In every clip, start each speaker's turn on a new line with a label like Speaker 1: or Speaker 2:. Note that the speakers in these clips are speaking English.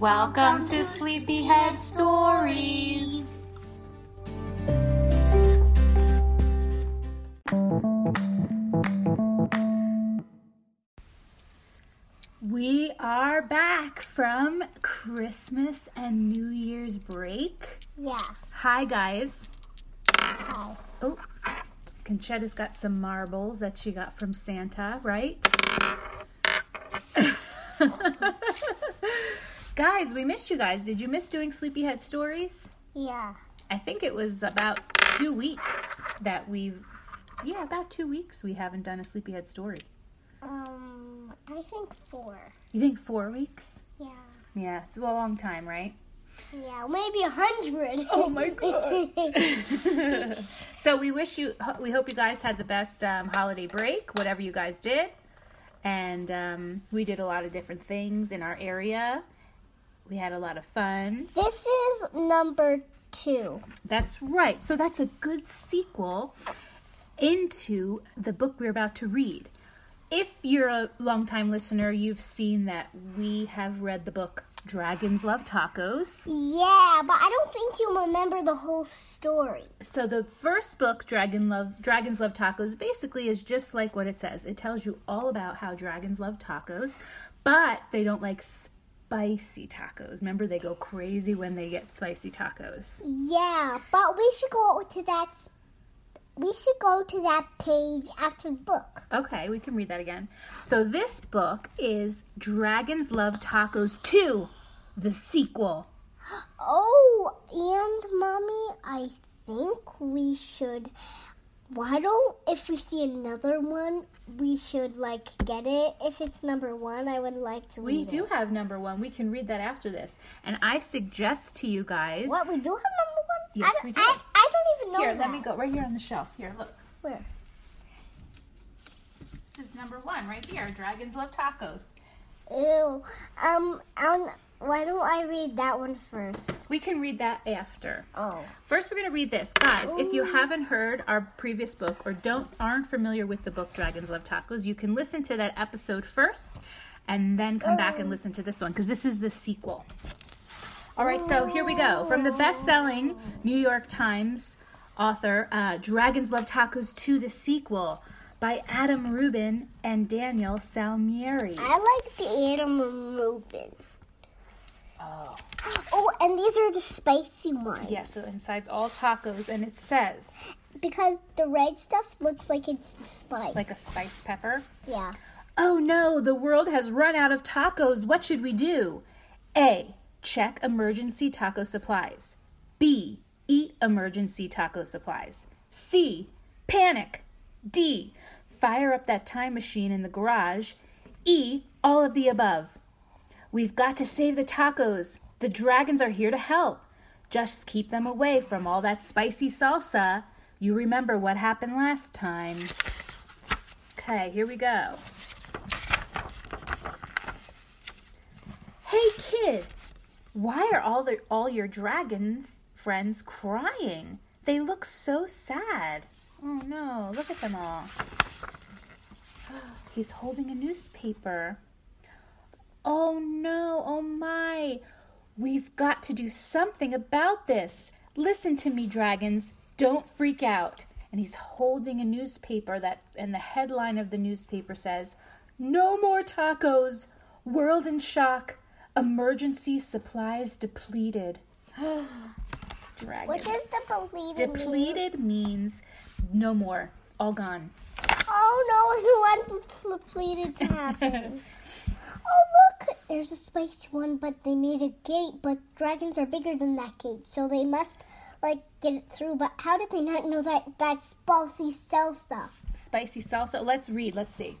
Speaker 1: Welcome to Sleepyhead Stories. We are back from Christmas and New Year's break.
Speaker 2: Yeah.
Speaker 1: Hi, guys.
Speaker 2: Hi.
Speaker 1: Oh, Conchetta's got some marbles that she got from Santa, right? guys, we missed you guys. Did you miss doing Sleepyhead Stories?
Speaker 2: Yeah.
Speaker 1: I think it was about two weeks that we've, yeah, about two weeks we haven't done a Sleepyhead story.
Speaker 2: Um, I think four.
Speaker 1: You think four weeks?
Speaker 2: Yeah.
Speaker 1: Yeah, it's a long time, right?
Speaker 2: Yeah, maybe a hundred.
Speaker 1: Oh my God. so we wish you, we hope you guys had the best um, holiday break, whatever you guys did. And um, we did a lot of different things in our area. We had a lot of fun.
Speaker 2: this is number two.
Speaker 1: That's right. So that's a good sequel into the book we're about to read. If you're a longtime listener, you've seen that we have read the book Dragons Love Tacos.
Speaker 2: Yeah, but I don't think you remember the whole story.
Speaker 1: So the first book, Dragon Love Dragons Love Tacos, basically is just like what it says. It tells you all about how dragons love tacos, but they don't like spicy tacos. Remember, they go crazy when they get spicy tacos.
Speaker 2: Yeah, but we should go to that. We should go to that page after the book.
Speaker 1: Okay, we can read that again. So this book is Dragons Love Tacos 2, the sequel.
Speaker 2: Oh, and mommy, I think we should. Why don't if we see another one, we should like get it. If it's number one, I would like to read We
Speaker 1: do
Speaker 2: it.
Speaker 1: have number one. We can read that after this. And I suggest to you guys.
Speaker 2: What we do have number one?
Speaker 1: Yes,
Speaker 2: I,
Speaker 1: we do.
Speaker 2: I, I don't even know
Speaker 1: Here,
Speaker 2: that.
Speaker 1: let me go. Right here on the shelf. Here, look.
Speaker 2: Where?
Speaker 1: This is number one right here. Dragons Love Tacos.
Speaker 2: Ew. Um. Um. Why don't I read that one first?
Speaker 1: We can read that after.
Speaker 2: Oh.
Speaker 1: First, we're going to read this, guys. If you haven't heard our previous book or don't aren't familiar with the book Dragons Love Tacos, you can listen to that episode first, and then come back and listen to this one because this is the sequel. All right, so here we go from the best-selling New York Times author uh, Dragons Love Tacos to the sequel by Adam Rubin and Daniel Salmieri.
Speaker 2: I like the Adam Rubin.
Speaker 1: Oh.
Speaker 2: Oh, and these are the spicy ones.
Speaker 1: Yeah, so inside's all tacos, and it says
Speaker 2: Because the red stuff looks like it's the spice.
Speaker 1: like a spice pepper.
Speaker 2: yeah.
Speaker 1: Oh no, the world has run out of tacos. What should we do? A. Check emergency taco supplies. B. Eat emergency taco supplies. C. Panic. D. Fire up that time machine in the garage. E. All of the above. We've got to save the tacos. The dragons are here to help. Just keep them away from all that spicy salsa. You remember what happened last time. Okay, here we go. Hey kid, why are all the all your dragons friends crying? They look so sad. Oh no, look at them all. He's holding a newspaper. Oh no, oh my. We've got to do something about this. Listen to me, dragons. Don't freak out. And he's holding a newspaper that and the headline of the newspaper says, "No more tacos. World in shock. Emergency supplies depleted." Dragons.
Speaker 2: What does the depleted mean?
Speaker 1: Depleted means no more. All gone.
Speaker 2: Oh no, I want depleted to happen. oh look, there's a spicy one, but they made a gate. But dragons are bigger than that gate, so they must like get it through. But how did they not know that that's spicy stuff?
Speaker 1: Spicy salsa. Let's read. Let's see.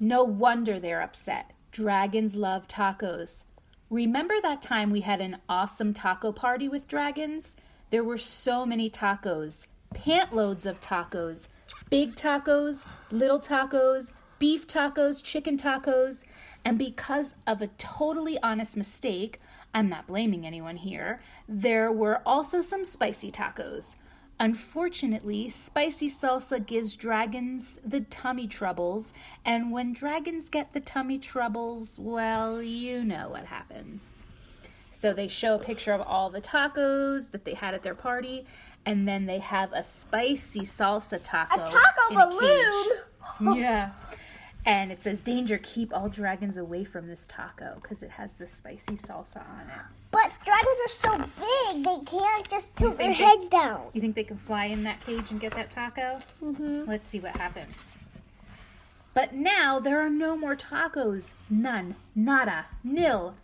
Speaker 1: No wonder they're upset. Dragons love tacos. Remember that time we had an awesome taco party with dragons? There were so many tacos, pant loads of tacos, big tacos, little tacos, beef tacos, chicken tacos, and because of a totally honest mistake, I'm not blaming anyone here, there were also some spicy tacos. Unfortunately, spicy salsa gives dragons the tummy troubles, and when dragons get the tummy troubles, well, you know what happens. So they show a picture of all the tacos that they had at their party, and then they have a spicy salsa taco.
Speaker 2: A taco
Speaker 1: in a
Speaker 2: balloon?
Speaker 1: cage. yeah. And it says, Danger, keep all dragons away from this taco because it has the spicy salsa on it.
Speaker 2: But dragons are so big, they can't just tilt their
Speaker 1: they-
Speaker 2: heads down.
Speaker 1: You think they can fly in that cage and get that taco?
Speaker 2: Mm-hmm.
Speaker 1: Let's see what happens. But now there are no more tacos. None. Nada. Nil.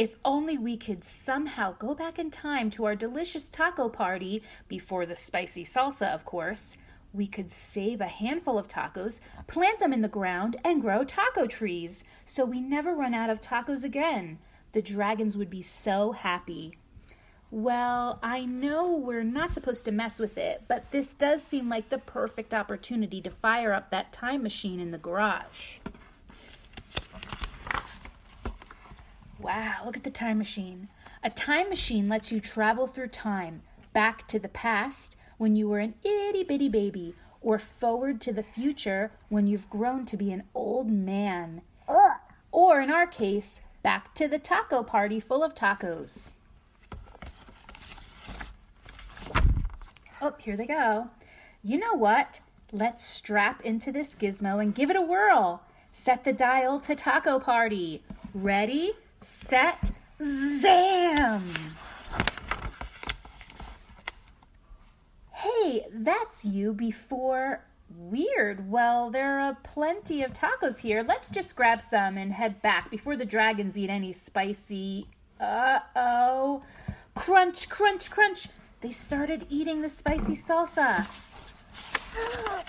Speaker 1: If only we could somehow go back in time to our delicious taco party, before the spicy salsa, of course, we could save a handful of tacos, plant them in the ground, and grow taco trees so we never run out of tacos again. The dragons would be so happy. Well, I know we're not supposed to mess with it, but this does seem like the perfect opportunity to fire up that time machine in the garage. Wow, look at the time machine. A time machine lets you travel through time, back to the past when you were an itty bitty baby, or forward to the future when you've grown to be an old man.
Speaker 2: Ugh.
Speaker 1: Or in our case, back to the taco party full of tacos. Oh, here they go. You know what? Let's strap into this gizmo and give it a whirl. Set the dial to taco party. Ready, set, zam! Hey, that's you before. Weird. Well, there are plenty of tacos here. Let's just grab some and head back before the dragons eat any spicy. Uh oh. Crunch, crunch, crunch. They started eating the spicy salsa.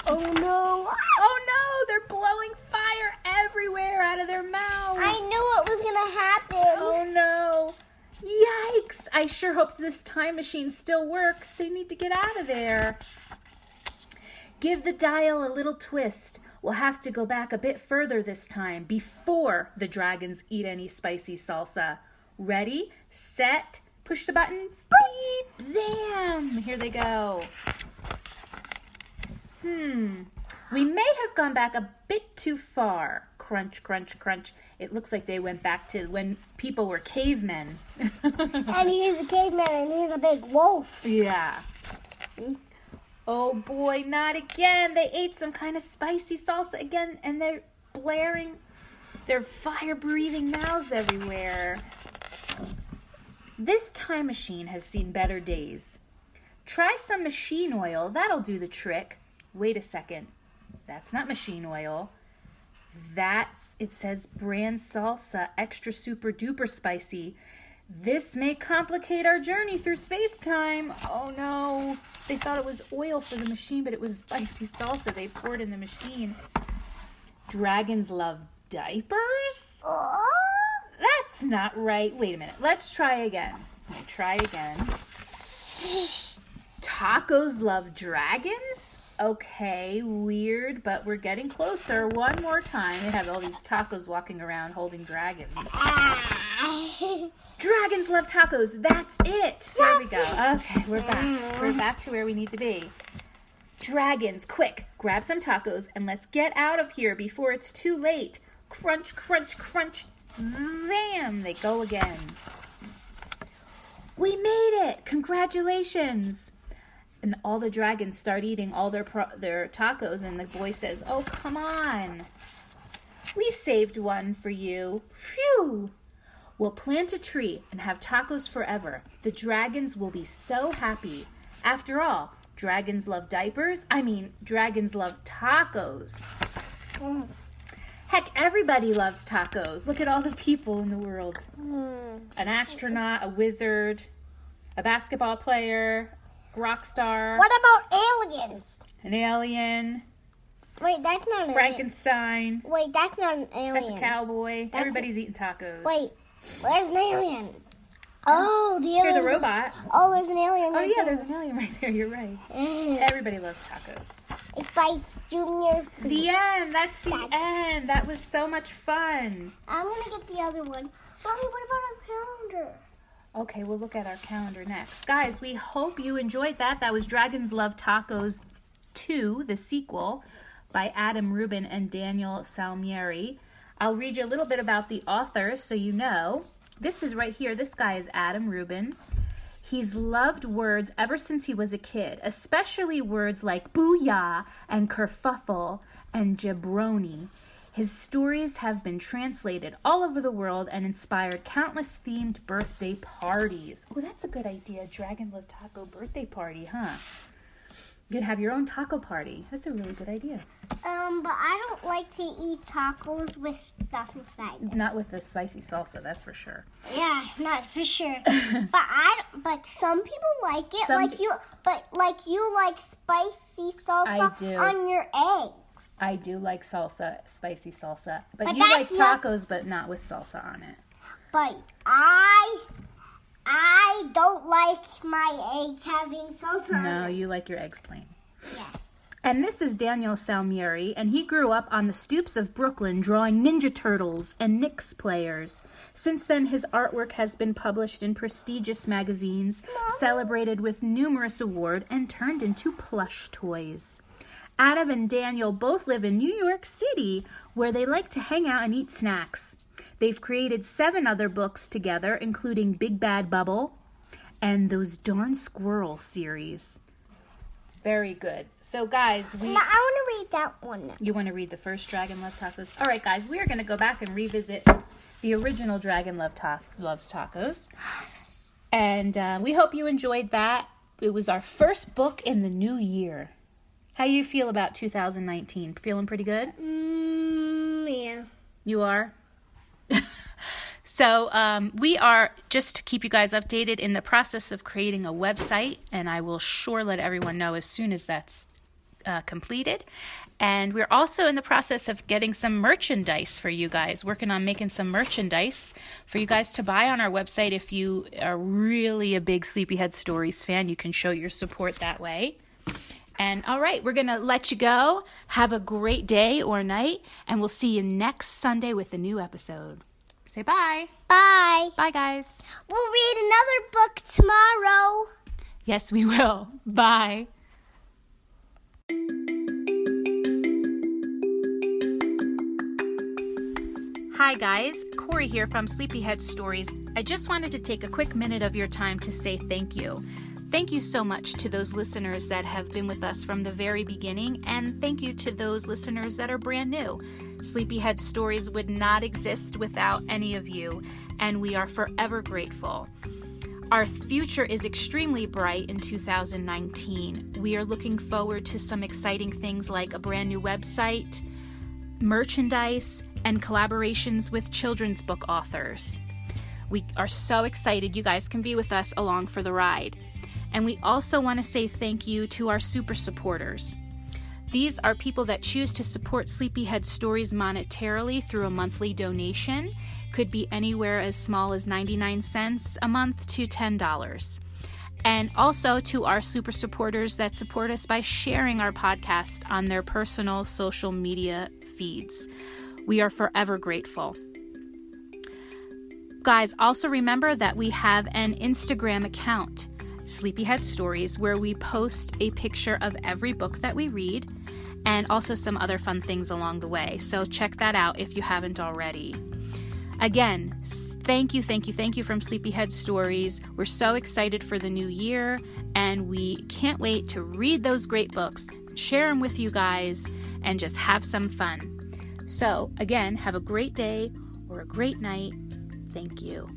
Speaker 2: Oh no.
Speaker 1: Oh no, they're blowing fire everywhere out of their mouths.
Speaker 2: I knew it was gonna happen.
Speaker 1: Oh no. Yikes! I sure hope this time machine still works. They need to get out of there. Give the dial a little twist. We'll have to go back a bit further this time before the dragons eat any spicy salsa. Ready, set, push the button, beep, zam! Here they go. Hmm. We may have gone back a bit too far. Crunch, crunch, crunch. It looks like they went back to when people were cavemen.
Speaker 2: And he's a caveman and he's a big wolf.
Speaker 1: yeah. Oh boy, not again. They ate some kind of spicy salsa again and they're blaring their fire breathing mouths everywhere. This time machine has seen better days. Try some machine oil, that'll do the trick. Wait a second. That's not machine oil. That's, it says brand salsa, extra super duper spicy. This may complicate our journey through space time. Oh no. They thought it was oil for the machine, but it was spicy salsa they poured in the machine. Dragons love diapers?
Speaker 2: Oh.
Speaker 1: That's not right. Wait a minute. Let's try again. Try again. Tacos love dragons? Okay, weird, but we're getting closer. One more time. They have all these tacos walking around holding dragons. Dragons love tacos. That's it. There we go. Okay, we're back. We're back to where we need to be. Dragons, quick, grab some tacos and let's get out of here before it's too late. Crunch, crunch, crunch. Zam! They go again. We made it! Congratulations! And all the dragons start eating all their pro- their tacos, and the boy says, "Oh, come on! We saved one for you. Phew! We'll plant a tree and have tacos forever. The dragons will be so happy. After all, dragons love diapers. I mean, dragons love tacos. Heck, everybody loves tacos. Look at all the people in the world
Speaker 2: Hmm.
Speaker 1: an astronaut, a wizard, a basketball player, rock star,
Speaker 2: What about aliens?
Speaker 1: an alien,
Speaker 2: Wait, that's not an alien.
Speaker 1: Frankenstein.
Speaker 2: Wait, that's not an alien.
Speaker 1: That's a cowboy.
Speaker 2: That's a-
Speaker 1: Everybody's eating tacos.
Speaker 2: Wait, Where's an alien? Oh, the
Speaker 1: Here's a robot.
Speaker 2: Oh, there's an alien.
Speaker 1: Oh
Speaker 2: right
Speaker 1: yeah,
Speaker 2: there.
Speaker 1: there's an alien right there. You're right.
Speaker 2: Mm.
Speaker 1: Everybody loves tacos.
Speaker 2: It's Spice Junior.
Speaker 1: The end. That's the end. That was so much fun.
Speaker 2: I'm gonna get the other one. Mommy, what about our calendar?
Speaker 1: Okay, we'll look at our calendar next. Guys, we hope you enjoyed that. That was Dragons Love Tacos 2, the sequel, by Adam Rubin and Daniel Salmieri. I'll read you a little bit about the author so you know. This is right here. This guy is Adam Rubin. He's loved words ever since he was a kid, especially words like booyah and kerfuffle and jabroni. His stories have been translated all over the world and inspired countless themed birthday parties. Oh, that's a good idea. Dragon Love Taco birthday party, huh? You could have your own taco party. That's a really good idea.
Speaker 2: Um, but I don't like to eat tacos with stuff inside.
Speaker 1: Not with the spicy salsa, that's for sure.
Speaker 2: Yeah, not for sure. but I, but some people like it.
Speaker 1: Some
Speaker 2: like
Speaker 1: do-
Speaker 2: you, but like you like spicy salsa
Speaker 1: I do.
Speaker 2: on your
Speaker 1: I do like salsa, spicy salsa. But,
Speaker 2: But
Speaker 1: you like
Speaker 2: that's not-
Speaker 1: tacos, but not with salsa on it.
Speaker 2: But I, I don't like my eggs having salsa.
Speaker 1: No, you like your eggs plain.
Speaker 2: Yeah.
Speaker 1: And this is Daniel Salmieri, and he grew up on the stoops of Brooklyn drawing Ninja Turtles and Knicks players. Since then, his artwork has been published in prestigious magazines, celebrated with numerous awards, and turned into plush toys. Adam and Daniel both live in New York City, where they like to hang out and eat snacks. They've created seven other books together, including Big Bad Bubble and those Darn Squirrel series. Very good. So, guys, we.
Speaker 2: Now, I want to read that one now.
Speaker 1: You want to read the first Dragon Loves Tacos? All right, guys, we are going to go back and revisit the original Dragon Love Ta- Loves Tacos. And uh, we hope you enjoyed that. It was our first book in the new year. How you feel about 2019? Feeling pretty good?
Speaker 2: Mm, yeah.
Speaker 1: You are? so, um, we are, just to keep you guys updated, in the process of creating a website, and I will sure let everyone know as soon as that's uh, completed. And we're also in the process of getting some merchandise for you guys, working on making some merchandise for you guys to buy on our website. If you are really a big Sleepyhead Stories fan, you can show your support that way. And all right, we're going to let you go. Have a great day or night, and we'll see you next Sunday with a new episode. Say bye.
Speaker 2: Bye.
Speaker 1: Bye, guys.
Speaker 2: We'll read another book tomorrow.
Speaker 1: Yes, we will. Bye. Hi, guys. Corey here from Sleepyhead Stories. I just wanted to take a quick minute of your time to say thank you. Thank you so much to those listeners that have been with us from the very beginning, and thank you to those listeners that are brand new. Sleepyhead Stories would not exist without any of you, and we are forever grateful. Our future is extremely bright in 2019. We are looking forward to some exciting things like a brand new website, merchandise, and collaborations with children's book authors. We are so excited you guys can be with us along for the ride. And we also want to say thank you to our super supporters. These are people that choose to support Sleepyhead Stories monetarily through a monthly donation. Could be anywhere as small as 99 cents a month to $10. And also to our super supporters that support us by sharing our podcast on their personal social media feeds. We are forever grateful. Guys, also remember that we have an Instagram account, Sleepyhead Stories, where we post a picture of every book that we read and also some other fun things along the way. So check that out if you haven't already. Again, thank you, thank you, thank you from Sleepyhead Stories. We're so excited for the new year and we can't wait to read those great books, share them with you guys, and just have some fun. So, again, have a great day or a great night. Thank you.